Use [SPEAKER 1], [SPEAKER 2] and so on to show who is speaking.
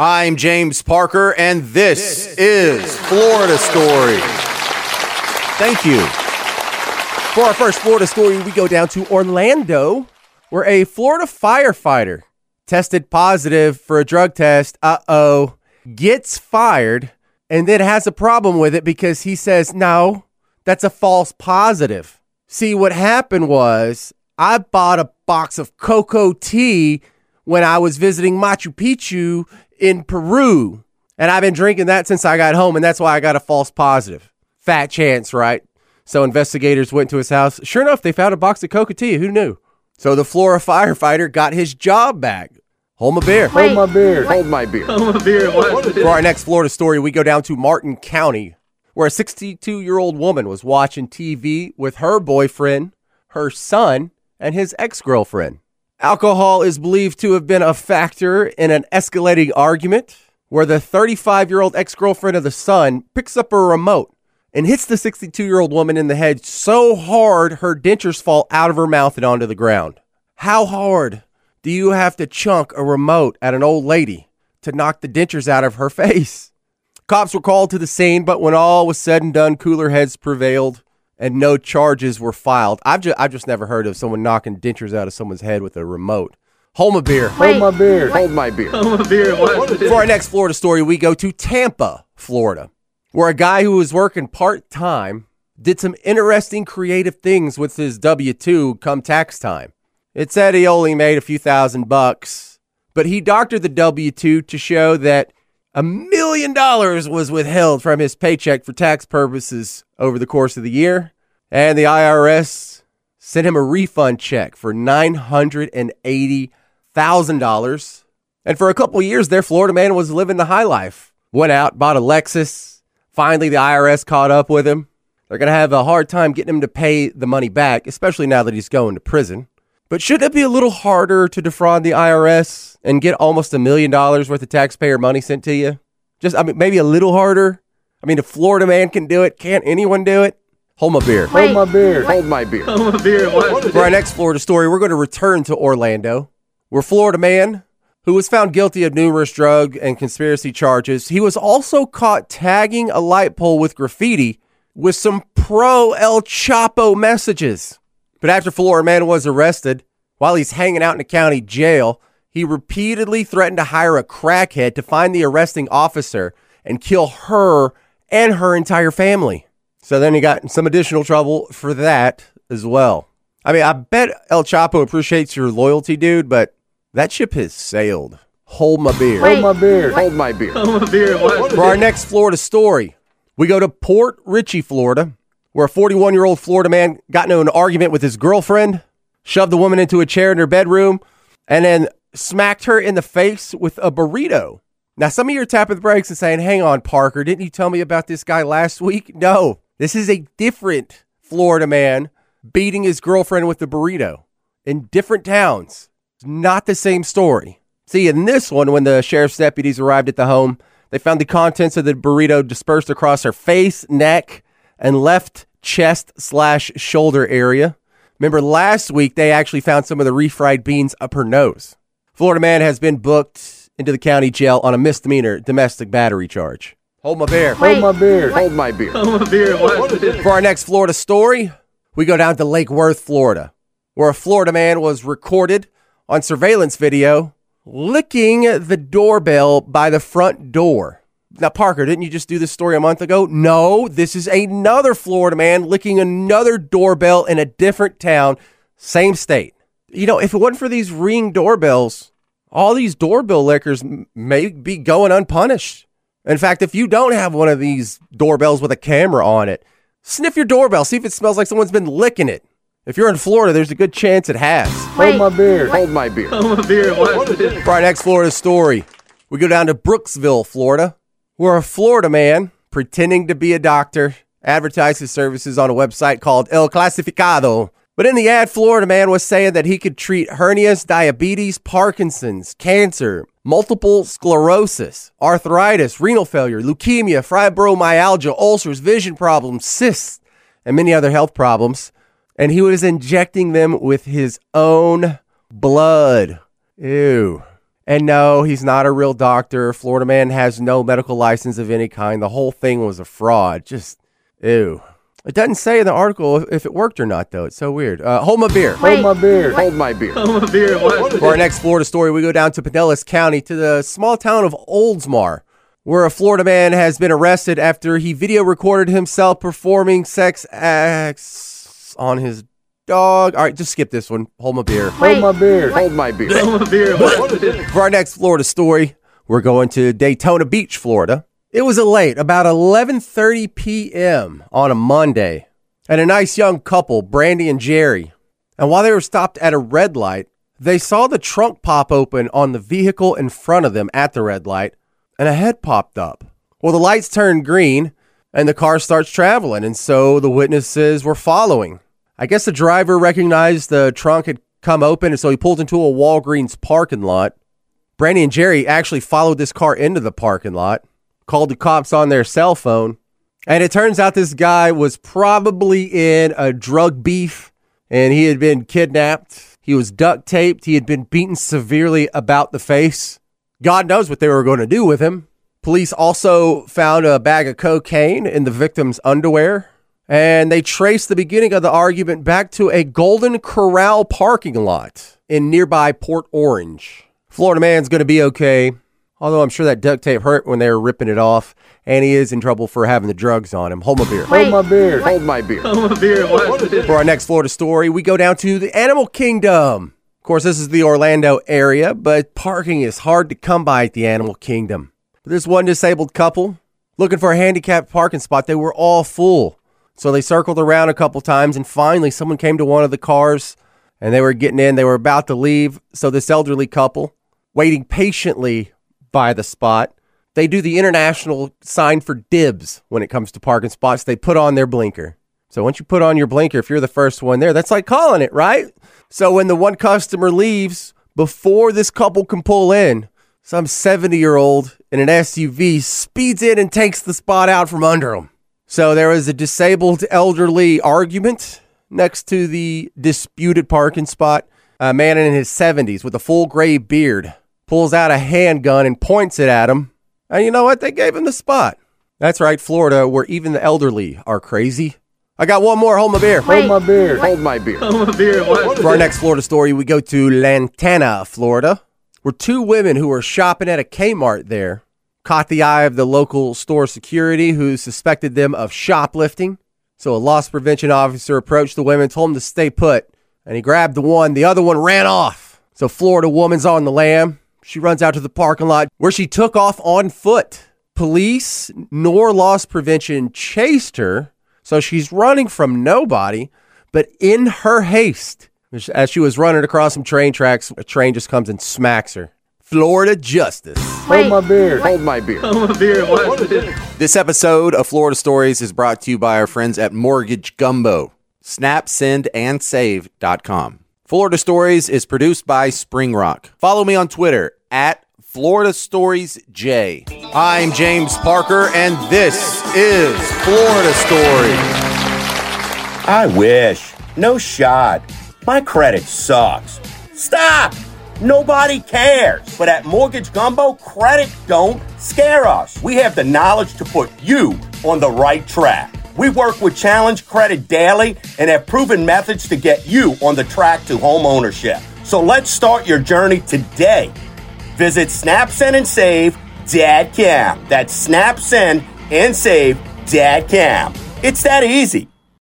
[SPEAKER 1] I'm James Parker, and this, is Florida Story. Thank you.
[SPEAKER 2] For our first Florida story, we go down to Orlando, where a Florida firefighter tested positive for a drug test. Uh oh. Gets fired and then has a problem with it because he says, no, that's a false positive. See, what happened was I bought a box of coca tea when I was visiting Machu Picchu in Peru. And I've been drinking that since I got home, and that's why I got a false positive. Fat chance, right? So investigators went to his house. Sure enough, they found a box of coca tea. Who knew? So the Florida firefighter got his job back. Home a beer. Hold my beer.
[SPEAKER 3] Hold my beer.
[SPEAKER 1] Hold my beer.
[SPEAKER 2] For our next Florida story, we go down to Martin County, where a 62 year old woman was watching TV with her boyfriend, her son, and his ex girlfriend. Alcohol is believed to have been a factor in an escalating argument where the 35 year old ex girlfriend of the son picks up a remote and hits the 62 year old woman in the head so hard her dentures fall out of her mouth and onto the ground. How hard do you have to chunk a remote at an old lady to knock the dentures out of her face? Cops were called to the scene, but when all was said and done, cooler heads prevailed and no charges were filed. I've just, I've just never heard of someone knocking dentures out of someone's head with a remote. Hold my beer.
[SPEAKER 3] Hold my beer.
[SPEAKER 1] Hold my beer.
[SPEAKER 2] For our next Florida story, we go to Tampa, Florida, where a guy who was working part time did some interesting creative things with his W 2 come tax time. It said he only made a few thousand bucks, but he doctored the W 2 to show that a million dollars was withheld from his paycheck for tax purposes over the course of the year, and the IRS sent him a refund check for $980,000. And for a couple years there, Florida man was living the high life. Went out, bought a Lexus. Finally, the IRS caught up with him. They're going to have a hard time getting him to pay the money back, especially now that he's going to prison. But shouldn't it be a little harder to defraud the IRS and get almost a million dollars worth of taxpayer money sent to you? Just, I mean, maybe a little harder. I mean, if Florida man can do it, can't anyone do it? Hold my beer.
[SPEAKER 3] Hold my beer.
[SPEAKER 1] Hold my beer. Hold my beer.
[SPEAKER 2] For our next Florida story, we're going to return to Orlando, where Florida man who was found guilty of numerous drug and conspiracy charges, he was also caught tagging a light pole with graffiti with some pro El Chapo messages. But after Florida man was arrested, while he's hanging out in the county jail, he repeatedly threatened to hire a crackhead to find the arresting officer and kill her and her entire family. So then he got in some additional trouble for that as well. I mean, I bet El Chapo appreciates your loyalty, dude, but that ship has sailed. Hold my beer.
[SPEAKER 3] Hold my beer.
[SPEAKER 1] Hold my beer.
[SPEAKER 2] For our next Florida story, we go to Port Richey, Florida, where a 41 year old Florida man got into an argument with his girlfriend, shoved the woman into a chair in her bedroom, and then smacked her in the face with a burrito. Now, some of you are tapping the brakes and saying, Hang on, Parker, didn't you tell me about this guy last week? No, this is a different Florida man beating his girlfriend with a burrito in different towns. It's not the same story. See, in this one, when the sheriff's deputies arrived at the home, they found the contents of the burrito dispersed across her face, neck, and left chest slash shoulder area. Remember, last week they actually found some of the refried beans up her nose. Florida man has been booked into the county jail on a misdemeanor domestic battery charge. Hold my beer.
[SPEAKER 3] Hold my beer.
[SPEAKER 1] Hold my beer. Hold my beer.
[SPEAKER 2] For our next Florida story, we go down to Lake Worth, Florida, where a Florida man was recorded on surveillance video licking the doorbell by the front door. Now, Parker, didn't you just do this story a month ago? No, this is another Florida man licking another doorbell in a different town, same state. You know, if it wasn't for these ring doorbells, all these doorbell lickers may be going unpunished. In fact, if you don't have one of these doorbells with a camera on it, sniff your doorbell, see if it smells like someone's been licking it. If you're in Florida, there's a good chance it has.
[SPEAKER 3] Hold my beer.
[SPEAKER 1] Hold my beer.
[SPEAKER 2] For our next Florida story, we go down to Brooksville, Florida, where a Florida man pretending to be a doctor advertised his services on a website called El Clasificado. But in the ad, Florida man was saying that he could treat hernias, diabetes, Parkinson's, cancer, multiple sclerosis, arthritis, renal failure, leukemia, fibromyalgia, ulcers, vision problems, cysts, and many other health problems. And he was injecting them with his own blood. Ew. And no, he's not a real doctor. Florida man has no medical license of any kind. The whole thing was a fraud. Just, ew. It doesn't say in the article if it worked or not, though. It's so weird. Uh, hold my beer.
[SPEAKER 3] Hold my beer.
[SPEAKER 1] Hold my beer. Hold my beer. What?
[SPEAKER 2] For our next Florida story, we go down to Pinellas County to the small town of Oldsmar, where a Florida man has been arrested after he video recorded himself performing sex acts on his dog. All right, just skip this one. Hold my beer.
[SPEAKER 3] Hold my beer.
[SPEAKER 1] Hold my beer. Hold my beer. What is it?
[SPEAKER 2] For our next Florida story, we're going to Daytona Beach, Florida. It was a late, about 11:30 p.m. on a Monday, and a nice young couple, Brandy and Jerry. And while they were stopped at a red light, they saw the trunk pop open on the vehicle in front of them at the red light, and a head popped up. Well, the lights turned green, and the car starts traveling, and so the witnesses were following. I guess the driver recognized the trunk had come open, and so he pulled into a Walgreens parking lot. Brandy and Jerry actually followed this car into the parking lot, called the cops on their cell phone, and it turns out this guy was probably in a drug beef and he had been kidnapped. He was duct taped. He had been beaten severely about the face. God knows what they were going to do with him. Police also found a bag of cocaine in the victim's underwear, and they traced the beginning of the argument back to a Golden Corral parking lot in nearby Port Orange. Florida man's going to be okay, although I'm sure that duct tape hurt when they were ripping it off, and he is in trouble for having the drugs on him. Hold my beer.
[SPEAKER 3] Hold my beer.
[SPEAKER 1] Hold my beer. Hold my beer.
[SPEAKER 2] For our next Florida story, we go down to the Animal Kingdom. Of course, this is the Orlando area, but parking is hard to come by at the Animal Kingdom. This one disabled couple looking for a handicapped parking spot. They were all full. So they circled around a couple times, and finally, someone came to one of the cars and they were getting in. They were about to leave. So this elderly couple, waiting patiently by the spot, they do the international sign for dibs when it comes to parking spots. They put on their blinker. So once you put on your blinker, if you're the first one there, that's like calling it, right? So when the one customer leaves, before this couple can pull in, some 70 year old in an SUV speeds in and takes the spot out from under them. So there was a disabled elderly argument next to the disputed parking spot. A man in his 70s with a full gray beard pulls out a handgun and points it at him. And you know what? They gave him the spot. That's right, Florida, where even the elderly are crazy. I got one more. Hold my beer.
[SPEAKER 3] Hold my beer.
[SPEAKER 1] Hold my beer.
[SPEAKER 2] Hold my For our next Florida story, we go to Lantana, Florida, where two women who were shopping at a Kmart there caught the eye of the local store security who suspected them of shoplifting. So a loss prevention officer approached the women, told them to stay put, and he grabbed the one. The other one ran off. So Florida woman's on the lam. She runs out to the parking lot where she took off on foot. Police nor loss prevention chased her, so she's running from nobody. But in her haste, as she was running across some train tracks, a train just comes and smacks her. Florida justice.
[SPEAKER 3] Hold my beer.
[SPEAKER 1] Hold my beer. Hold my beer. What is it? This episode of Florida Stories is brought to you by our friends at Mortgage Gumbo. Snap, send, and save.com. Florida Stories is produced by Spring Rock. Follow me on Twitter at Florida Stories J. I'm James Parker, and this is Florida Stories.
[SPEAKER 4] I wish. No shot. My credit sucks. Stop! Nobody cares. But at Mortgage Gumbo, credit don't scare us. We have the knowledge to put you on the right track. We work with Challenge Credit daily and have proven methods to get you on the track to home ownership. So let's start your journey today. Visit SnapSend and Save Dad Cam. That's SnapSend and Save Dad Cam. It's that easy.